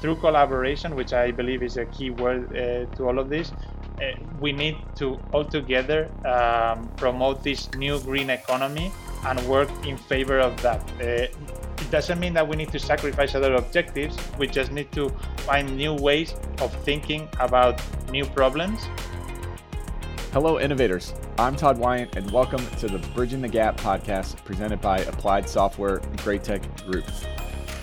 through collaboration, which I believe is a key word uh, to all of this, uh, we need to all together um, promote this new green economy and work in favor of that. Uh, it doesn't mean that we need to sacrifice other objectives. We just need to find new ways of thinking about new problems. Hello, innovators. I'm Todd Wyant, and welcome to the Bridging the Gap podcast presented by Applied Software Graitec Group.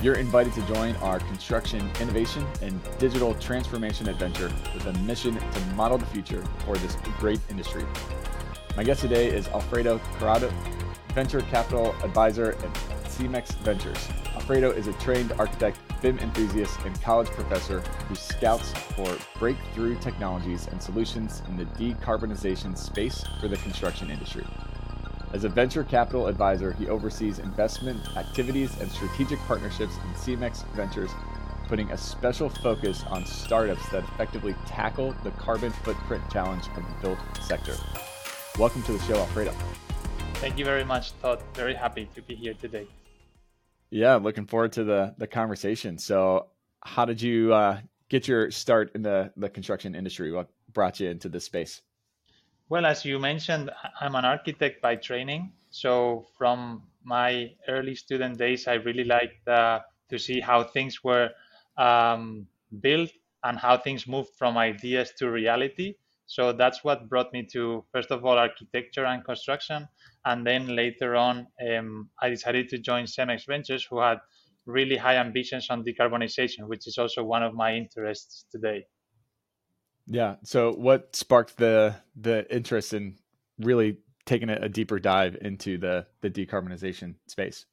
You're invited to join our construction innovation and digital transformation adventure with a mission to model the future for this great industry. My guest today is Alfredo Corrado, venture capital advisor at CEMEX Ventures. Alfredo is a trained architect, BIM enthusiast, and college professor who scouts for breakthrough technologies and solutions in the decarbonization space for the construction industry. As a venture capital advisor, he oversees investment activities and strategic partnerships in CEMEX Ventures, putting a special focus on startups that effectively tackle the carbon footprint challenge of the built sector. Welcome to the show, Alfredo. Thank you very much, Todd. Very happy to be here today. Yeah, looking forward to the the conversation. So, how did you uh, get your start in the the construction industry? What brought you into this space? Well, as you mentioned, I'm an architect by training. So from my early student days, I really liked uh, to see how things were um, built and how things moved from ideas to reality. So that's what brought me to, first of all, architecture and construction. And then later on, um, I decided to join CEMEX Ventures, who had really high ambitions on decarbonization, which is also one of my interests today. Yeah. So what sparked the the interest in really taking a, a deeper dive into the the decarbonization space?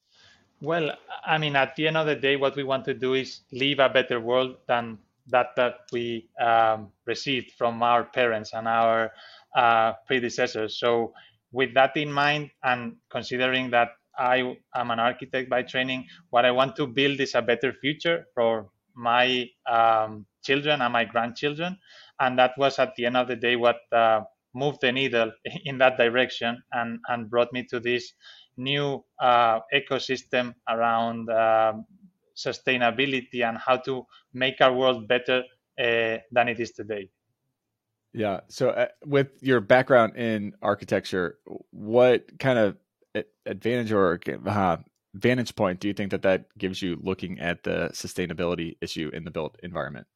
Well, I mean, at the end of the day, what we want to do is leave a better world than that that we um, received from our parents and our uh, predecessors. So, with that in mind, and considering that I am an architect by training, what I want to build is a better future for my um, children and my grandchildren and that was at the end of the day what uh, moved the needle in that direction and and brought me to this new uh, ecosystem around um, sustainability and how to make our world better uh, than it is today. Yeah. So, uh, with your background in architecture, what kind of advantage or uh, vantage point do you think that that gives you looking at the sustainability issue in the built environment?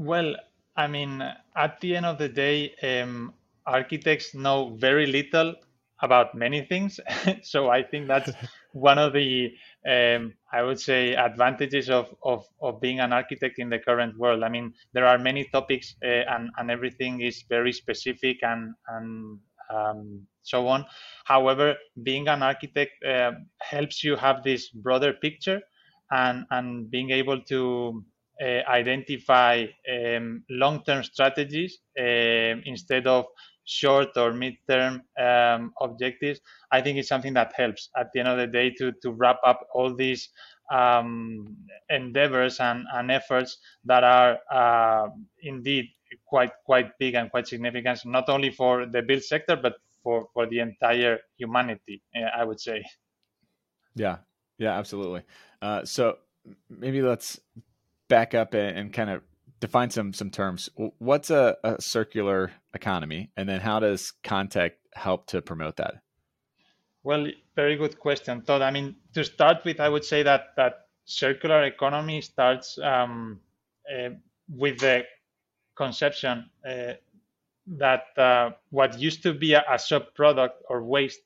Well, I mean, at the end of the day, um, architects know very little about many things. so I think that's one of the, um, I would say, advantages of, of, of being an architect in the current world. I mean, there are many topics uh, and, and everything is very specific and, and um, so on. However, being an architect uh, helps you have this broader picture and, and being able to identify um, long-term strategies um, instead of short or mid-term um, objectives, I think it's something that helps at the end of the day to, to wrap up all these um, endeavors and, and, efforts that are uh, indeed quite quite big and quite significant, not only for the build sector but for, for the entire humanity, uh, I would say. Yeah, yeah, absolutely. Uh, so maybe let's back up and, and kind of define some some terms. What's a, a, circular economy, and then how does ConTech help to promote that? Well, very good question, Todd. I mean, to start with, I would say that that circular economy starts um, uh, with the conception uh, that uh, what used to be a, a sub product or waste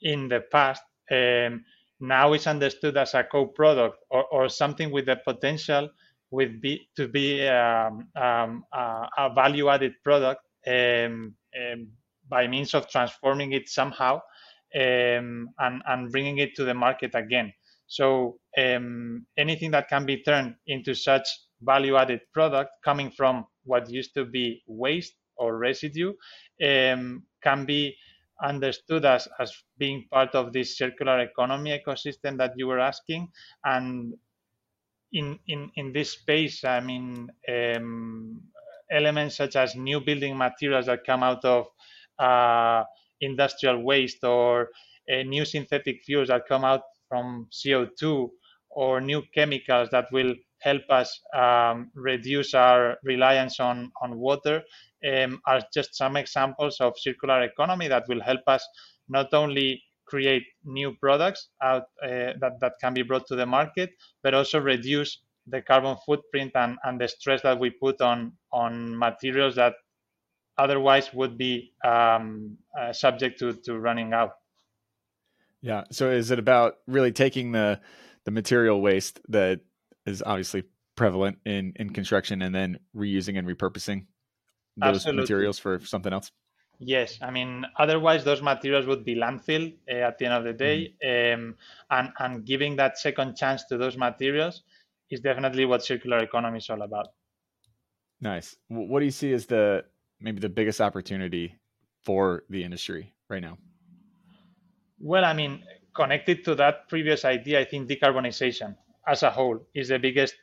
in the past um, now is understood as a co-product or, or something with the potential with be, to be um, um, uh, a value-added product um, um, by means of transforming it somehow um, and, and bringing it to the market again. So um, anything that can be turned into such value-added product coming from what used to be waste or residue can be understood as, as being part of this circular economy ecosystem that you were asking and in in in this space i mean um, elements such as new building materials that come out of uh, industrial waste or uh, new synthetic fuels that come out from co2 or new chemicals that will help us um, reduce our reliance on, on water um, are just some examples of circular economy that will help us not only create new products out uh, that, that can be brought to the market, but also reduce the carbon footprint and, and the stress that we put on, on materials that otherwise would be um, uh, subject to, to running out. Yeah. So is it about really taking the the material waste that is obviously prevalent in in construction and then reusing and repurposing those Absolutely. materials for something else? Yes, I mean otherwise those materials would be landfill uh, at the end of the day, mm-hmm. um, and and giving that second chance to those materials is definitely what circular economy is all about. Nice. What do you see as the maybe the biggest opportunity for the industry right now? Well, I mean, connected to that previous idea, I think decarbonization as a whole is the biggest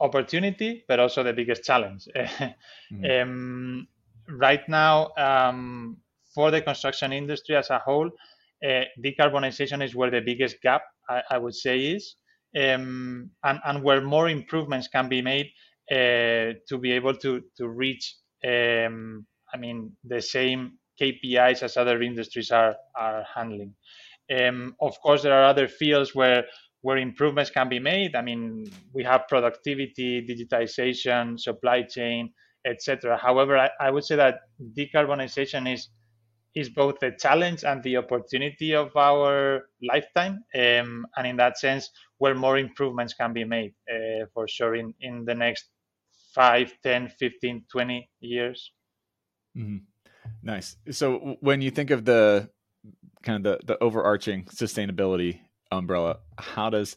opportunity, but also the biggest challenge. mm-hmm. um, right now, um, for the construction industry as a whole, uh, decarbonization is where the biggest gap, I, I would say, is, um, and, and where more improvements can be made uh, to be able to to reach, um, I mean, the same KPIs as other industries are are handling. Um, of course, there are other fields where where improvements can be made. I mean, we have productivity, digitization, supply chain, etc. However, I, I, would say that decarbonization is is both the challenge and the opportunity of our lifetime, um, and in that sense, where more improvements can be made uh, for sure in, in the next 5, 10, 15, 20 years. Mm-hmm. Nice. So when you think of the kind of the, the overarching sustainability umbrella, how does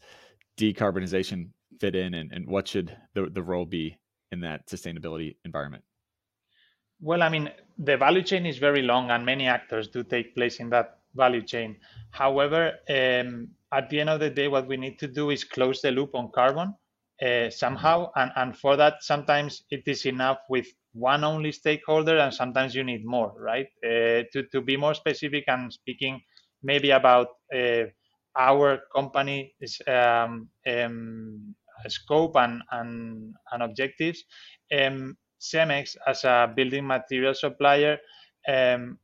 decarbonization fit in and, and what should the, the role be in that sustainability environment? Well, I mean, the value chain is very long and many actors do take place in that value chain. However, um, at the end of the day, what we need to do is close the loop on carbon uh, somehow. And, and for that, sometimes it is enough with one only stakeholder, and sometimes you need more, right? Uh, to, to be more specific and speaking maybe about uh, our company's um, um, scope and, and, and objectives, um, Cemex, as a building material supplier, um,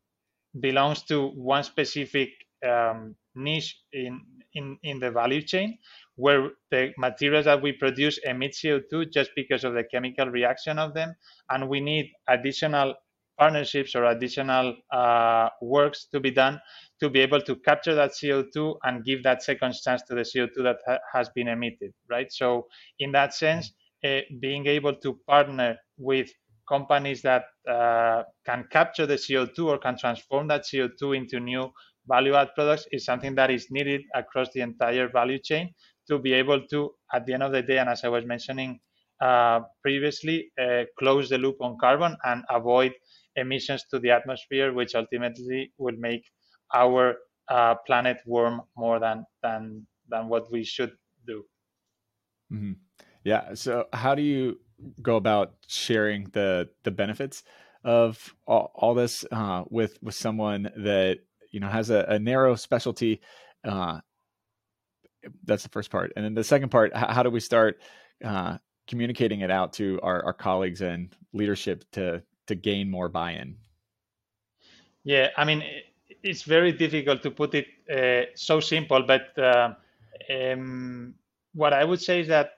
belongs to one specific um, niche in, in, in the value chain where the materials that we produce emit CO2 just because of the chemical reaction of them. And we need additional partnerships or additional uh, works to be done to be able to capture that CO2 and give that second chance to the CO2 that ha- has been emitted, right? So, in that sense, uh, being able to partner with companies that uh, can capture the CO2 or can transform that CO2 into new value add products is something that is needed across the entire value chain to be able to, at the end of the day, and as I was mentioning uh, previously, uh, close the loop on carbon and avoid emissions to the atmosphere, which ultimately will make our uh, planet warm more than than than what we should do. Mm-hmm. Yeah. So, how do you go about sharing the the benefits of all, all this uh, with with someone that you know has a, a narrow specialty? Uh, that's the first part, and then the second part: how, how do we start uh, communicating it out to our, our colleagues and leadership to to gain more buy-in? Yeah, I mean, it's very difficult to put it uh, so simple, but uh, um, what I would say is that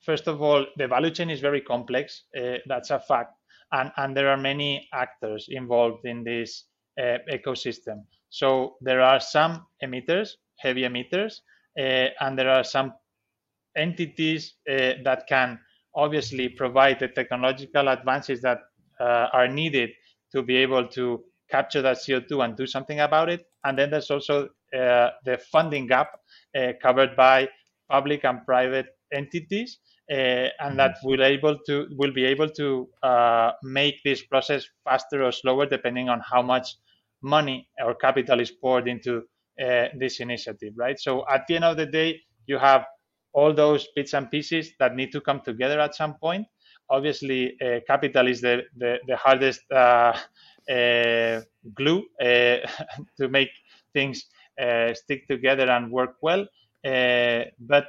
first of all, the value chain is very complex. Uh, that's a fact, and and there are many actors involved in this uh, ecosystem. So there are some emitters, heavy emitters, uh, and there are some entities uh, that can obviously provide the technological advances that uh, are needed to be able to capture that CO2 and do something about it. And then there's also uh, the funding gap uh, covered by public and private entities, uh, and mm-hmm. that will able to will be able to uh, make this process faster or slower depending on how much money or capital is poured into uh, this initiative, right? So at the end of the day, you have all those bits and pieces that need to come together at some point obviously uh, capital is the, the, the hardest uh, uh, glue to make things stick together and work well. but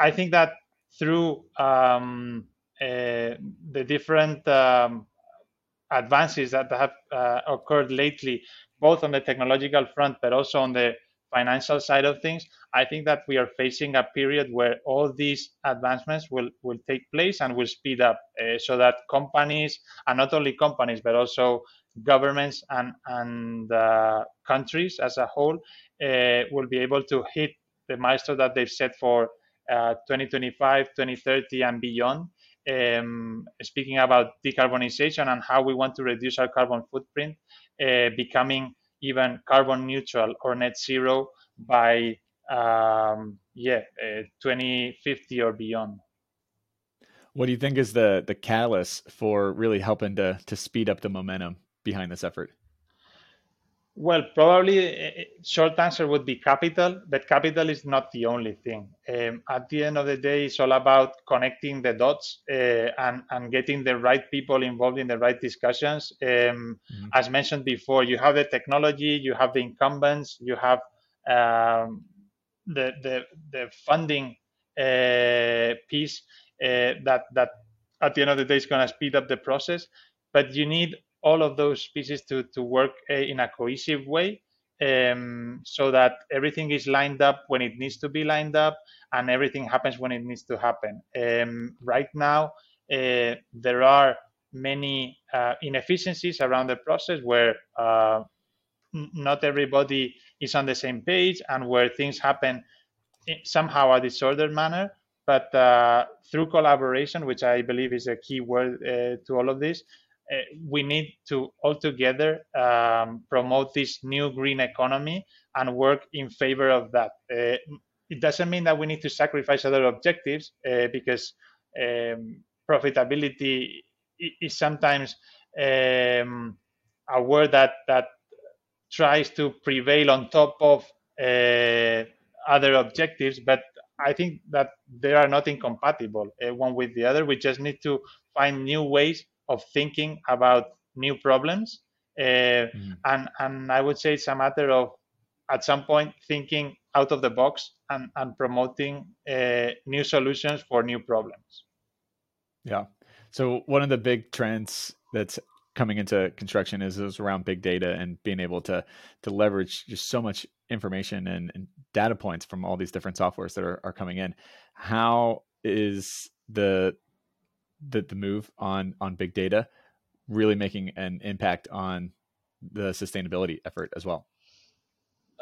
I think that through um, the different um, advances that have occurred lately, both on the technological front, but also on the financial side of things, I think that we are facing a period where all these advancements will, will take place and will speed up uh, so that companies, and not only companies, but also governments and, and uh, countries as a whole, uh, will be able to hit the milestone that they've set for uh, 2025, 2030, and beyond. Um, speaking about decarbonization and how we want to reduce our carbon footprint, uh, becoming even carbon neutral or net zero by um, yeah uh, 2050 or beyond. What do you think is the the catalyst for really helping to to speed up the momentum behind this effort? Well, probably eh, short answer would be capital, but capital is not the only thing. Um, at the end of the day, it's all about connecting the dots uh, and, and getting the right people involved in the right discussions. Um, mm-hmm. As mentioned before, you have the technology, you have the incumbents, you have um, the, the, the funding uh, piece uh, that, that at the end of the day is going to speed up the process. But you need all of those pieces to, to work uh, in a cohesive way um, so that everything is lined up when it needs to be lined up and everything happens when it needs to happen. Um, right now, uh, there are many uh, inefficiencies around the process where uh, not everybody is on the same page and where things happen somehow a disordered manner. But uh, through collaboration, which I believe is a key word to all of this, we need to all together um, promote this new green economy and work in favor of that. Uh, it doesn't mean that we need to sacrifice other objectives uh, because um, profitability is sometimes um, a word that that tries to prevail on top of uh, other objectives, but I think that they are not incompatible uh, one with the other. We just need to find new ways of thinking about new problems. Uh, mm-hmm. and, and I would say it's a matter of, at some point, thinking out of the box and, and promoting uh, new solutions for new problems. Yeah. So, one of the big trends that's coming into construction is, is around big data and being able to to leverage just so much information and, and data points from all these different softwares that are, are coming in. How is the the, the move on on big data really making an impact on the sustainability effort as well.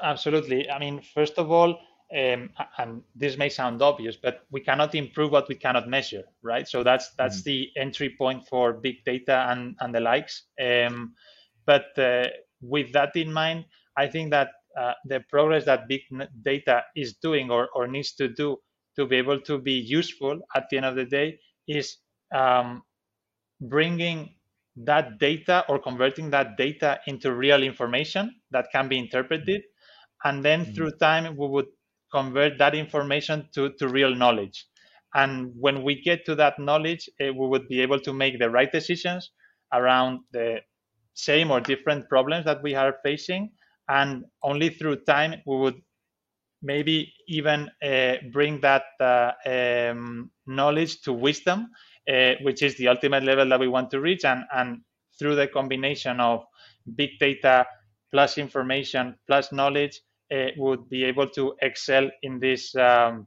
Absolutely. I mean first of all um, and this may sound obvious but we cannot improve what we cannot measure right? So that's that's mm-hmm. the entry point for big data and and the likes. Um, but uh, with that in mind i think that uh, the progress that big data is doing or, or needs to do to be able to be useful at the end of the day is um, bringing that data or converting that data into real information that can be interpreted. And then mm-hmm. through time, we would convert that information to, to real knowledge. And when we get to that knowledge, uh, we would be able to make the right decisions around the same or different problems that we are facing. And only through time, we would maybe even uh, bring that uh, um, knowledge to wisdom uh, which is the ultimate level that we want to reach. And, and through the combination of big data plus information plus knowledge, uh, would be able to excel in this um,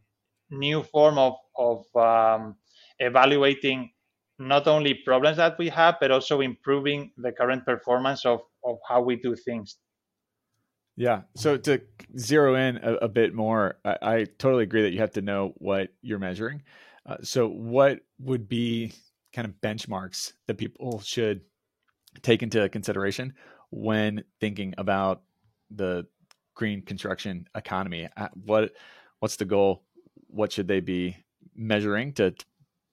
new form of, of um, evaluating not only problems that we have, but also improving the current performance of, of how we do things. Yeah. So to zero in a, a bit more, I, I, totally agree that you have to know what you're measuring. Uh, so, what would be kind of benchmarks that people should take into consideration when thinking about the green construction economy? Uh, what what's the goal? What should they be measuring to,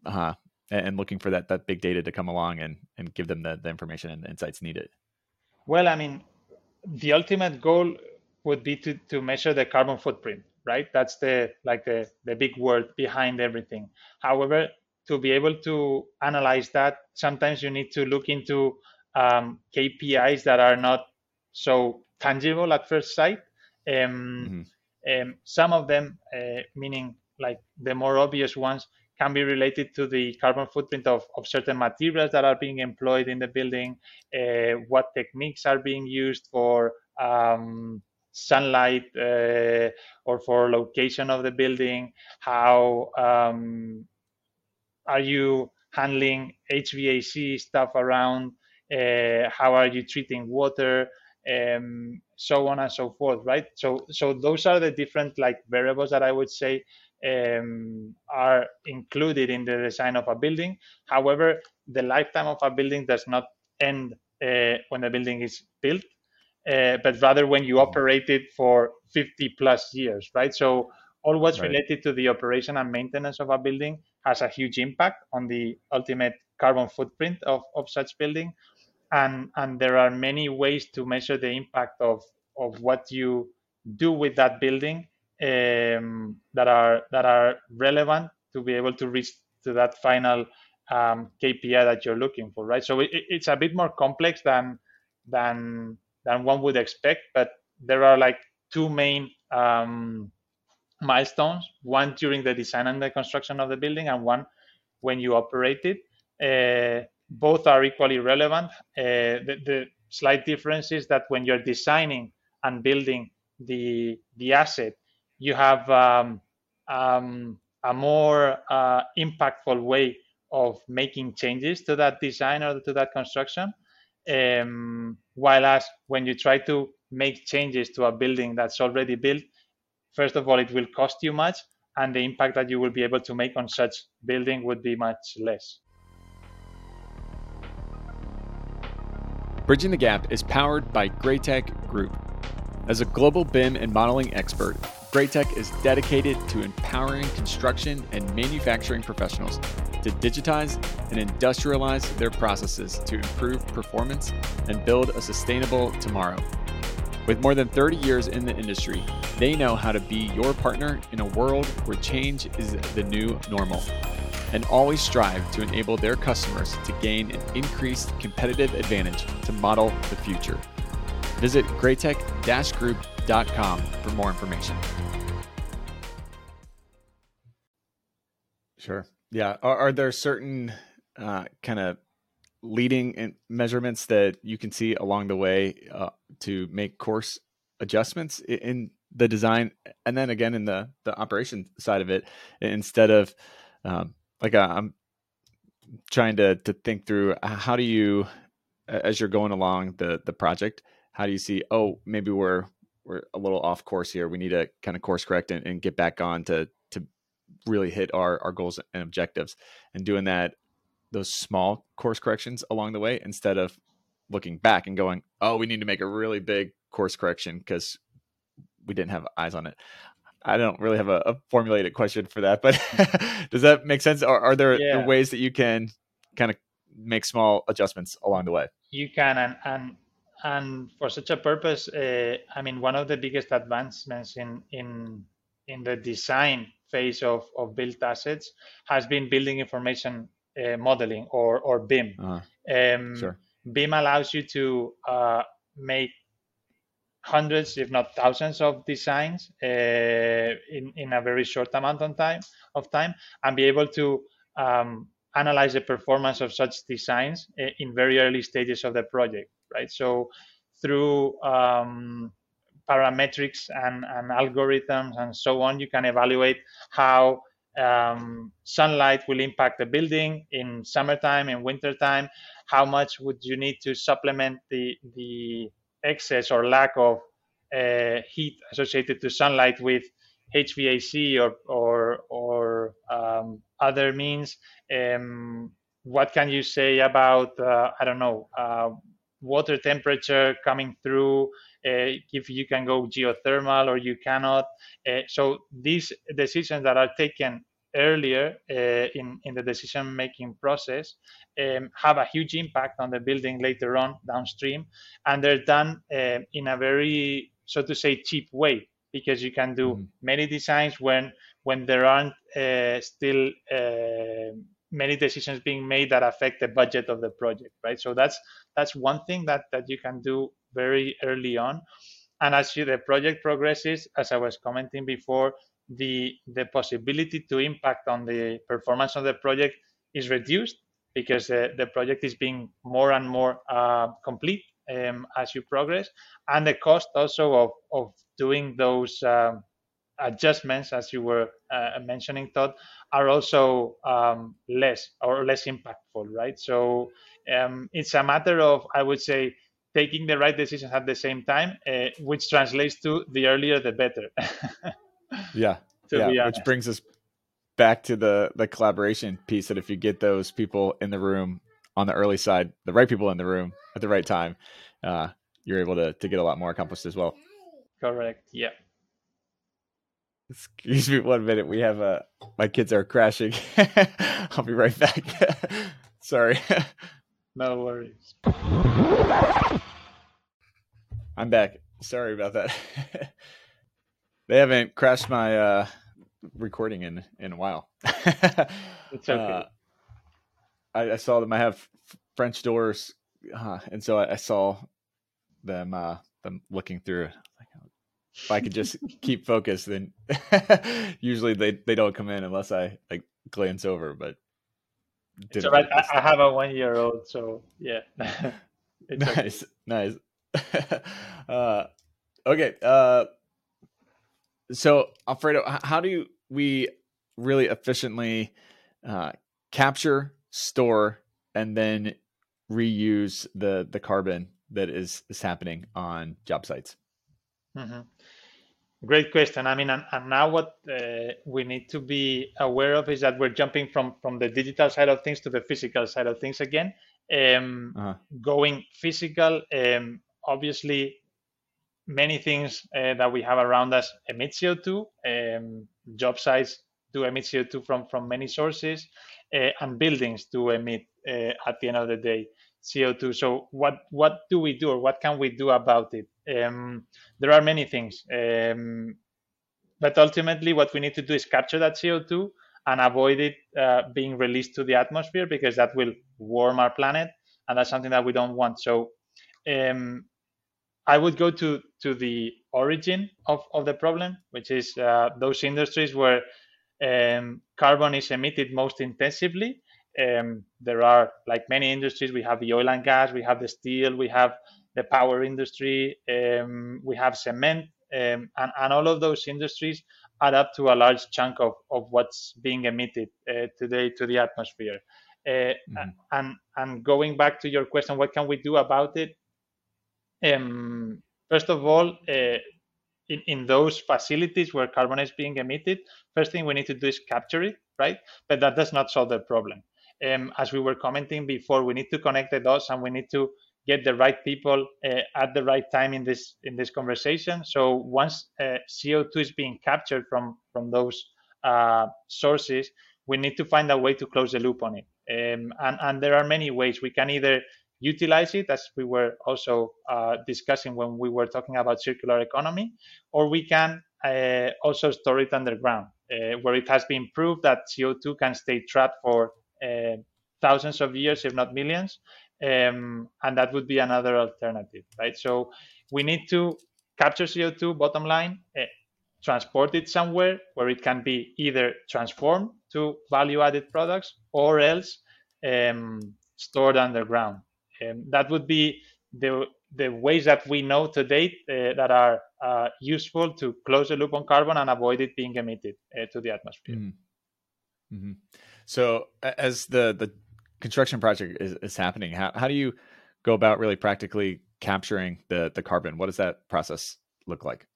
uh, and looking for that that big data to come along and and give them the, the information and the insights needed? Well, I mean, the ultimate goal would be to to measure the carbon footprint right? That's the like the, the big word behind everything. However, to be able to analyze that, sometimes you need to look into um, KPIs that are not so tangible at first sight. Um, mm-hmm. um, some of them, uh, meaning like the more obvious ones, can be related to the carbon footprint of, of certain materials that are being employed in the building, uh, what techniques are being used for um, sunlight uh, or for location of the building, how um, are you handling HVAC stuff around, uh, how are you treating water, um, so on and so forth, right? So, so those are the different like variables that I would say um, are included in the design of a building. However, the lifetime of a building does not end uh, when the building is built, uh, but rather when you operate it for 50 plus years, right? So all what's right. related to the operation and maintenance of a building has a huge impact on the ultimate carbon footprint of, of such building. And, and there are many ways to measure the impact of, of what you do with that building um, that are that are relevant to be able to reach to that final um, KPI that you're looking for, right? So it, it's a bit more complex than than than one would expect, but there are like two main um, milestones: one during the design and the construction of the building, and one when you operate it. Uh, both are equally relevant. Uh, the, the slight difference is that when you're designing and building the the asset, you have um, um, a more uh, impactful way of making changes to that design or to that construction. Um, while as when you try to make changes to a building that's already built, first of all, it will cost you much, and the impact that you will be able to make on such building would be much less. Bridging the Gap is powered by Graitec Group. As a global BIM and modeling expert, Graitec is dedicated to empowering construction and manufacturing professionals to digitize and industrialize their processes to improve performance and build a sustainable tomorrow. With more than 30 years in the industry, they know how to be your partner in a world where change is the new normal and always strive to enable their customers to gain an increased competitive advantage to model the future. Visit graitec-group.com for more information. Sure. Yeah. Are, are there certain uh, kind of leading measurements that you can see along the way uh, to make course adjustments in the design and then again in the the operation side of it instead of um, like uh, i'm trying to to think through how do you as you're going along the the project how do you see oh maybe we're we're a little off course here we need to kind of course correct and, and get back on to to really hit our our goals and objectives and doing that those small course corrections along the way instead of looking back and going oh we need to make a really big course correction because we didn't have eyes on it I don't really have a, a formulated question for that, but does that make sense? Or are there, yeah. ways that you can kind of make small adjustments along the way? You can, and and and for such a purpose, uh, I mean, one of the biggest advancements in in in the design phase of, of built assets has been building information uh, modeling or or BIM. Uh-huh. Um, sure. BIM allows you to uh, make hundreds, if not thousands, of designs uh, in in a very short amount of time of time, and be able to um, analyze the performance of such designs uh, in very early stages of the project, right? So through um, parametrics and, and algorithms and so on, you can evaluate how um, sunlight will impact the building in summertime, in wintertime. How much would you need to supplement the the excess or lack of uh, heat associated to sunlight with HVAC or or, or um, other means. Um, what can you say about uh, I don't know uh, water temperature coming through? Uh, if you can go geothermal or you cannot. Uh, so these decisions that are taken earlier uh, in, in the decision making process um, have a huge impact on the building later on downstream and they're done uh, in a very so to say cheap way because you can do mm-hmm. many designs when when there aren't uh, still uh, many decisions being made that affect the budget of the project right so that's that's one thing that that you can do very early on. And as you, the project progresses as i was commenting before the the possibility to impact on the performance of the project is reduced because uh, the project is being more and more uh, complete um, as you progress, and the cost also of of doing those um, adjustments, as you were uh, mentioning, Todd, are also um, less or less impactful, right? So um, it's a matter of, I would say, taking the right decisions at the same time, uh, which translates to the earlier the better. yeah, yeah, which brings us back to the the collaboration piece. That if you get those people in the room on the early side, the right people in the room at the right time, uh, you're able to to get a lot more accomplished as well. Correct. Yeah. Excuse me one minute. We have uh my kids are crashing. I'll be right back. Sorry. no worries. I'm back. Sorry about that. they haven't crashed my uh recording in in a while. it's okay. Uh, I, I, saw them. I have French doors, uh, and so I, I, saw them uh, them looking through if I could just keep focused, then usually they, they don't come in unless I like glance over. But so I, I, have a one year old, so yeah. nice, nice. uh, okay. Uh, so Alfredo, how do we really efficiently uh, capture, store, and then reuse the the carbon that is is happening on job sites? Mm-hmm. Great question. I mean, and, and now what uh, we need to be aware of is that we're jumping from from the digital side of things to the physical side of things again. Um, uh-huh. Going physical, um, obviously, many things uh, that we have around us emit CO2. Um, job sites do emit CO2 from from many sources, uh, and buildings do emit uh, at the end of the day. CO2. So what what do we do or what can we do about it? Um, there are many things, um, but ultimately what we need to do is capture that CO2 and avoid it uh, being released to the atmosphere because that will warm our planet, and that's something that we don't want. So um, I would go to to the origin of, of the problem, which is uh, those industries where um, carbon is emitted most intensively um, there are like many industries. We have the oil and gas we have the steel we have the power industry um, we have cement um, and, and all of those industries add up to a large chunk of, of what's being emitted uh, today to the atmosphere. Uh, mm-hmm. and and going back to your question what can we do about it? Um, first of all uh, in, in those facilities where carbon is being emitted first thing we need to do is capture it right? But that does not solve the problem um, as we were commenting before, we need to connect the dots and we need to get the right people uh, at the right time in this in this conversation. So once uh, CO2 is being captured from from those uh, sources, we need to find a way to close the loop on it. Um, and and there are many ways we can either utilize it, as we were also uh, discussing when we were talking about circular economy, or we can uh, also store it underground, uh, where it has been proved that CO2 can stay trapped for thousands of years, if not millions. Um, and that would be another alternative, right? So we need to capture CO2, bottom line, uh, transport it somewhere where it can be either transformed to value added products or else um, stored underground. Um, that would be the, the ways that we know to date uh, that are uh, useful to close the loop on carbon and avoid it being emitted uh, to the atmosphere. Mm-hmm. Mm-hmm. So as the the construction project is, is happening, how how do you go about really practically capturing the the carbon? What does that process look like?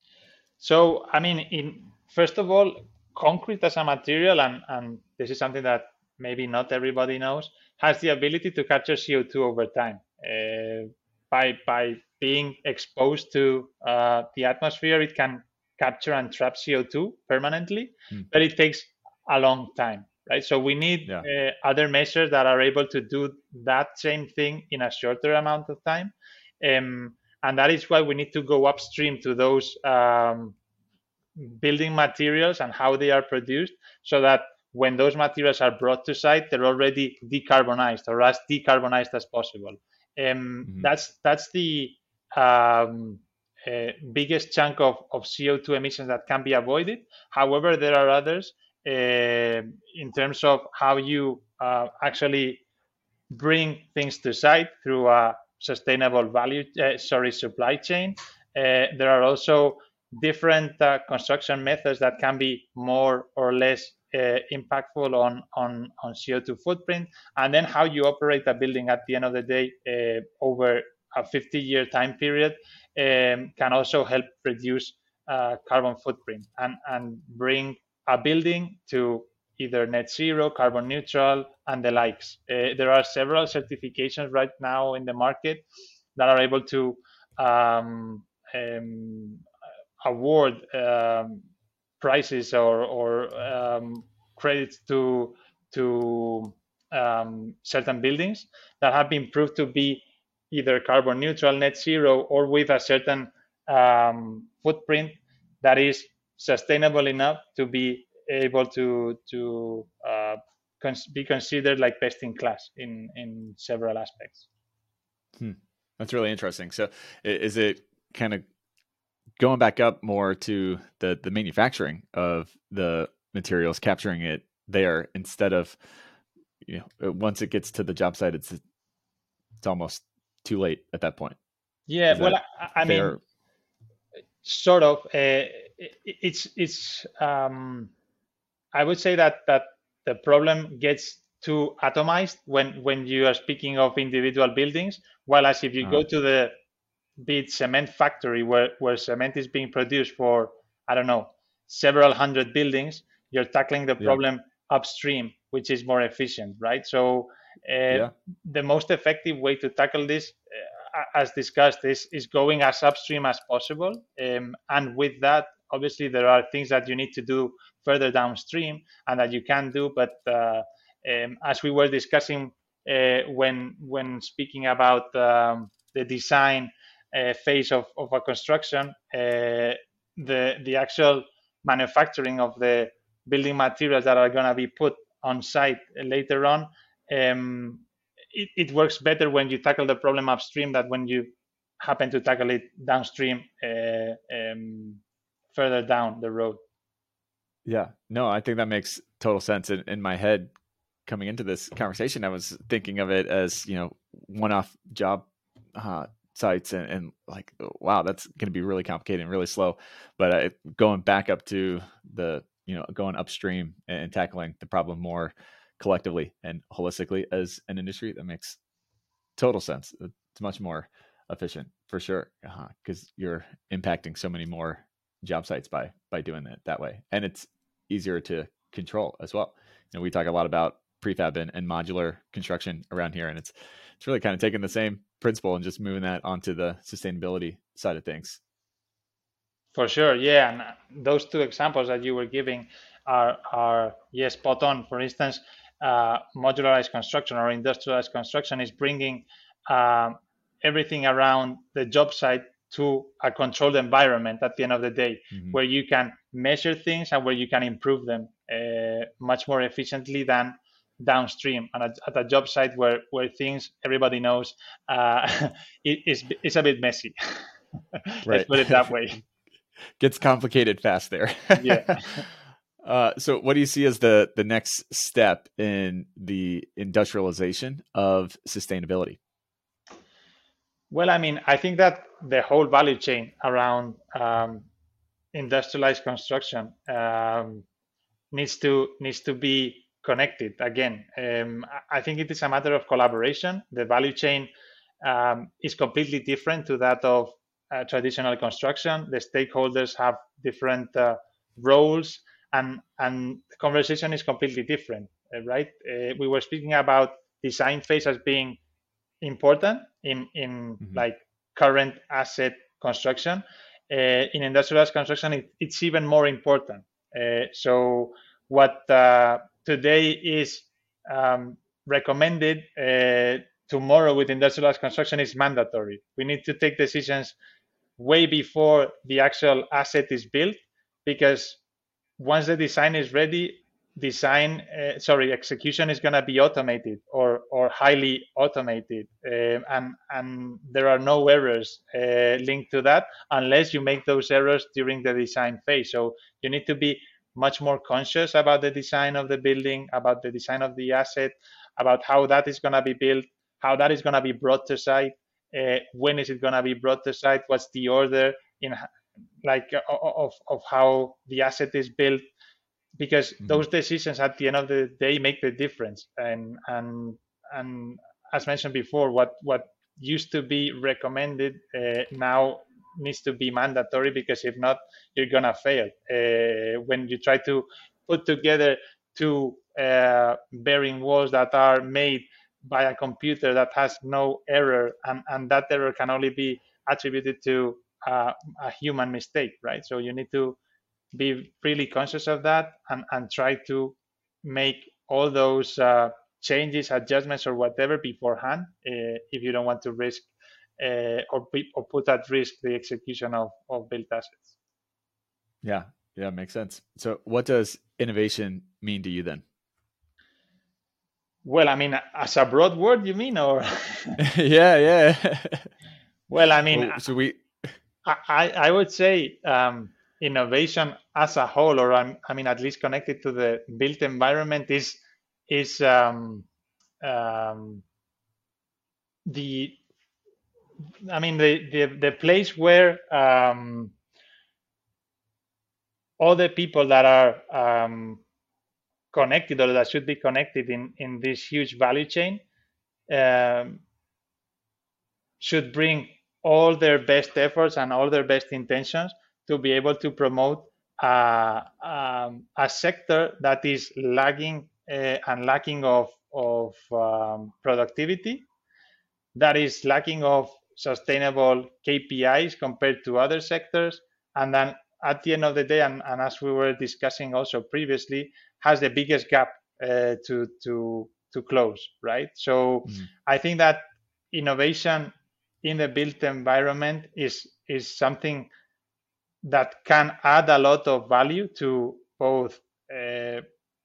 So I mean, in first of all, concrete as a material, and and this is something that maybe not everybody knows, has the ability to capture CO2 over time. Uh, by by being exposed to uh, the atmosphere, it can capture and trap CO2 permanently, hmm. but it takes a long time right? So we need yeah. uh, other measures that are able to do that same thing in a shorter amount of time. Um, and that is why we need to go upstream to those um, building materials and how they are produced so that when those materials are brought to site, they're already decarbonized or as decarbonized as possible. Um, mm-hmm. That's that's the um, uh, biggest chunk of, of CO2 emissions that can be avoided. However, there are others in terms of how you uh, actually bring things to site through a sustainable value, uh, sorry, supply chain. Uh, there are also different construction methods that can be more or less uh, impactful on, on, on CO2 footprint, and then how you operate a building at the end of the day uh, over a 50 year time period um, can also help reduce uh, carbon footprint and, and bring a building to either net zero, carbon neutral, and the likes. Uh, there are several certifications right now in the market that are able to um, um, award um, prices or, or um, credits to to um, certain buildings that have been proved to be either carbon neutral, net zero, or with a certain um, footprint that is sustainable enough to be able to to uh, cons- be considered like best in class in in several aspects. Hmm. That's really interesting. So, is it kind of going back up more to the the manufacturing of the materials, capturing it there instead of you know once it gets to the job site, it's it's almost too late at that point. Yeah, Is well, I, I mean, sort of. Uh, it's it's. Um, I would say that that the problem gets too atomized when when you are speaking of individual buildings. While as if you uh-huh. go to the big cement factory where where cement is being produced for I don't know several hundred buildings, you're tackling the problem yeah. upstream, which is more efficient, right? So uh, yeah. the most effective way to tackle this, uh, as discussed, is is going as upstream as possible, um, and with that, obviously there are things that you need to do further downstream and that you can do, but uh, um, as we were discussing uh, when when speaking about um, the design uh, phase of, of a construction, uh, the the actual manufacturing of the building materials that are going to be put on site later on, um, it, it, works better when you tackle the problem upstream than when you happen to tackle it downstream uh, um, further down the road. Yeah, no, I think that makes total sense. In, in my head, coming into this conversation, I was thinking of it as you know one-off job uh, sites and, and, like wow that's going to be really complicated and really slow. But uh, going back up to the you know going upstream and tackling the problem more collectively and holistically as an industry that makes total sense. It's much more efficient for sure. Because uh-huh, you're impacting so many more job sites by by doing it that way and it's easier to control as well you know we talk a lot about prefab and, and modular construction around here and it's it's really kind of taking the same principle and just moving that onto the sustainability side of things. For sure, yeah, and uh, those two examples that you were giving are are yes, spot on. For instance, uh, modularized construction or industrialized construction is bringing um, everything around the job site to a controlled environment at the end of the day, mm-hmm. where you can measure things and where you can improve them uh, much more efficiently than downstream and at, a job site where where things everybody knows uh, it, it's, it's a bit messy. Let's put it that way. Gets complicated fast there. Yeah. Uh, so what do you see as the the next step in the industrialization of sustainability well i mean i think that the whole value chain around um, industrialized construction um, needs to needs to be connected again. Um, I think it is a matter of collaboration. The value chain um, is completely different to that of uh, traditional construction. The stakeholders have different uh, roles, and and the conversation is completely different, uh, right? Uh, we were speaking about design phase as being important in in mm-hmm. like current asset construction. Uh, in industrialized construction, it, it's even more important. Uh, so what today is um, recommended uh, tomorrow with industrialized construction is mandatory. We need to take decisions way before the actual asset is built because once the design is ready, design uh, sorry execution is going to be automated or or highly automated, uh, and and there are no errors uh, linked to that unless you make those errors during the design phase. So you need to be much more conscious about the design of the building, about the design of the asset, about how that is going to be built, how that is going to be brought to site, uh, when is it going to be brought to site, what's the order in like of of how the asset is built because mm-hmm. those decisions at the end of the day make the difference. And and and as mentioned before what what used to be recommended uh, now needs to be mandatory because if not you're gonna fail. Uh, when you try to put together two uh, bearing walls that are made by a computer that has no error and, and that error can only be attributed to uh, a human mistake right? So you need to be really conscious of that and, and try to make all those uh, changes, adjustments, or whatever beforehand uh, if you don't want to risk uh, or, or put at risk the execution of, of built assets. Yeah, yeah, makes sense. So, what does innovation mean to you then? Well, I mean, as a broad word, you mean, or? yeah, yeah. well, I mean, well, so we. I, I would say um, innovation as a whole, or I'm, i mean, at least connected to the built environment, is is um, um, the I mean the the, the place where um, all the people that are um, connected or that should be connected in in this huge value chain um, should bring all their best efforts and all their best intentions to be able to promote uh, um, a sector that is lagging uh, and lacking of, of um, productivity, that is lacking of sustainable KPIs compared to other sectors, and then at the end of the day, and, and as we were discussing also previously, has the biggest gap uh, to to to close, right? So mm-hmm. I think that innovation in the built environment is is something that can add a lot of value to both uh,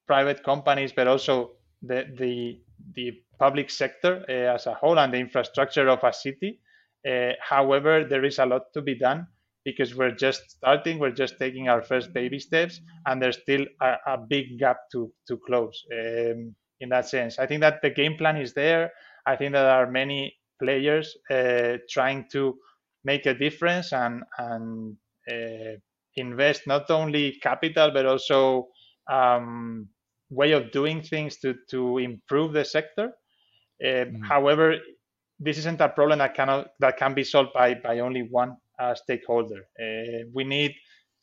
private companies, but also the the, the public sector uh, as a whole and the infrastructure of a city. Uh, however, there is a lot to be done because we're just starting, we're just taking our first baby steps, and there's still a, a big gap to to close. Um, in that sense, I think that the game plan is there. I think that there are many players uh, trying to make a difference and and invest not only capital but also um, way of doing things to to improve the sector. Uh, mm. However, this isn't a problem that cannot that can be solved by by only one uh, stakeholder. Uh, we need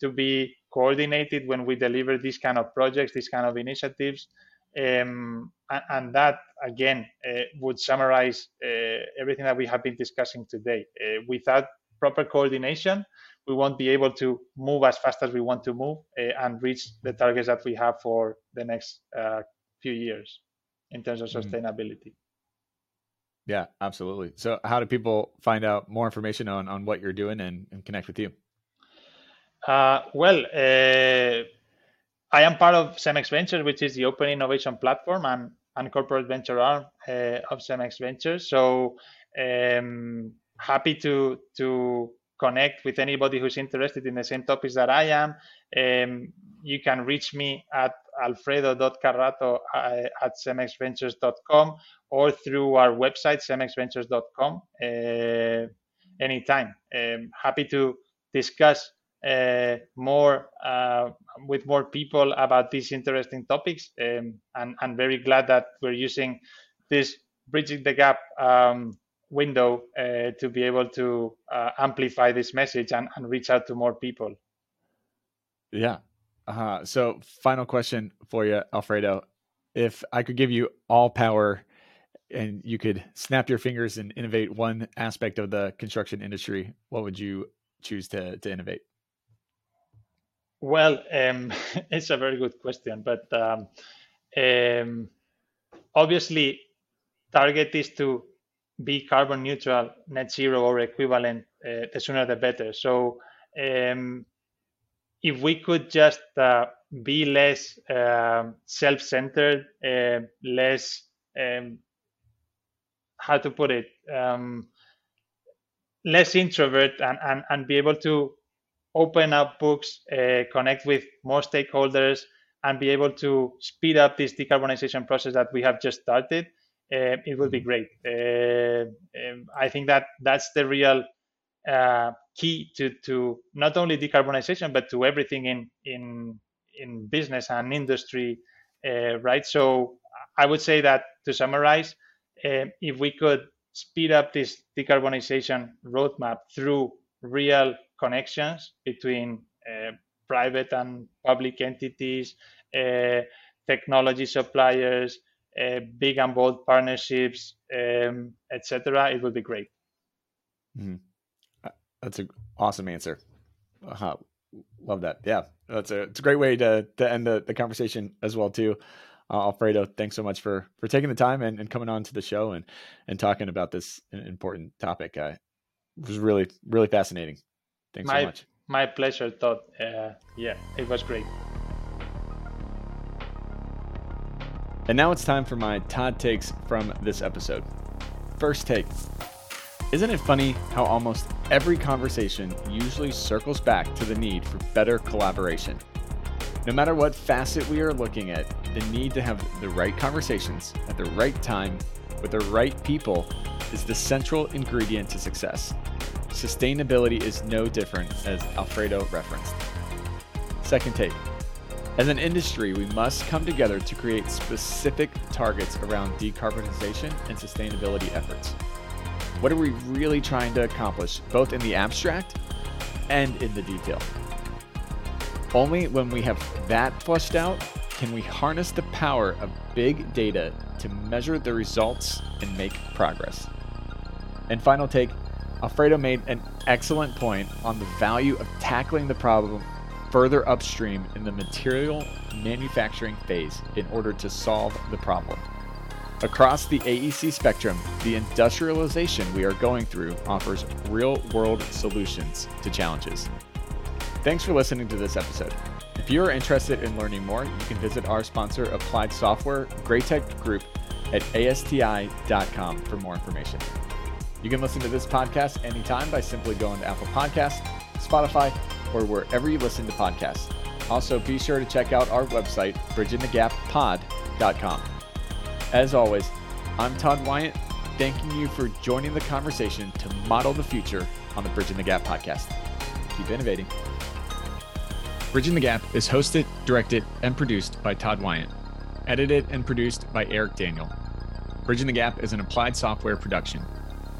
to be coordinated when we deliver these kind of projects, these kind of initiatives, um, and, and, that again uh, would summarize uh, everything that we have been discussing today. without proper coordination, we won't be able to move as fast as we want to move uh, and reach the targets that we have for the next uh, few years in terms of mm-hmm. sustainability. Yeah, absolutely. So, how do people find out more information on, on what you're doing and, and connect with you? Uh, well, uh, I am part of Cemex Ventures, which is the open innovation platform and, and corporate venture arm uh, of Cemex Ventures. So, um, happy to to connect with anybody who's interested in the same topics that I am. Um, you can reach me at alfredo.carrato uh, at cemexventures.com or through our website, cemexventures.com, uh, anytime. Um, happy to discuss uh, more uh, with more people about these interesting topics. Um, and I'm very glad that we're using this Bridging the Gap um, window uh, to be able to uh, amplify this message and, and, reach out to more people. Yeah. Uh, so, final question for you, Alfredo. If I could give you all power and you could snap your fingers and innovate one aspect of the construction industry, what would you choose to, to innovate? Well, um, it's a very good question, but um, um, obviously, target is to be carbon neutral, net zero, or equivalent, uh, the sooner the better. So um, if we could just uh, be less uh, self-centered, uh, less um, how to put it um, less introvert and, and and be able to open up books, uh, connect with more stakeholders, and be able to speed up this decarbonization process that we have just started, it will be mm-hmm. great. Uh, um, I think that that's the real uh, key to, to not only decarbonization but to everything in in in business and industry, uh, right? So I would say that to summarize, uh, if we could speed up this decarbonization roadmap through real connections between uh, private and public entities, uh, technology suppliers, uh, big and bold partnerships, um, etc. It would be great. Mm-hmm. Uh, that's an awesome answer. Uh, love that. Yeah, that's a it's a great way to to end the, the conversation as well too. Uh, Alfredo, thanks so much for for taking the time and, and coming on to the show and and talking about this important topic. Uh, it was really really fascinating. Thanks my, so much. My pleasure, Todd. Uh, yeah, it was great. And now it's time for my Todd takes from this episode. First take. Isn't it funny how almost every conversation usually circles back to the need for better collaboration? No matter what facet we are looking at, the need to have the right conversations at the right time with the right people is the central ingredient to success. Sustainability is no different, as Alfredo referenced. Second take. As an industry, we must come together to create specific targets around decarbonization and sustainability efforts. What are we really trying to accomplish, both in the abstract and in the detail? Only when we have that fleshed out can we harness the power of big data to measure the results and make progress. And final take Alfredo made an excellent point on the value of tackling the problem further upstream in the material manufacturing phase in order to solve the problem. Across the AEC spectrum, the industrialization we are going through offers real world solutions to challenges. Thanks for listening to this episode. If you are interested in learning more, you can visit our sponsor, Applied Software Graitec Group, at asti.com for more information. You can listen to this podcast anytime by simply going to Apple Podcasts, Spotify, or wherever you listen to podcasts. Also, be sure to check out our website, bridgingthegappod.com. As always, I'm Todd Wyant, thanking you for joining the conversation to model the future on the Bridging the Gap podcast. Keep innovating. Bridging the Gap is hosted, directed, and produced by Todd Wyant, edited and produced by Eric Daniel. Bridging the Gap is an applied software production.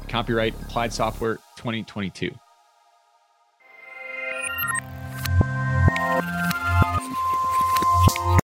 Copyright Applied Software 2022.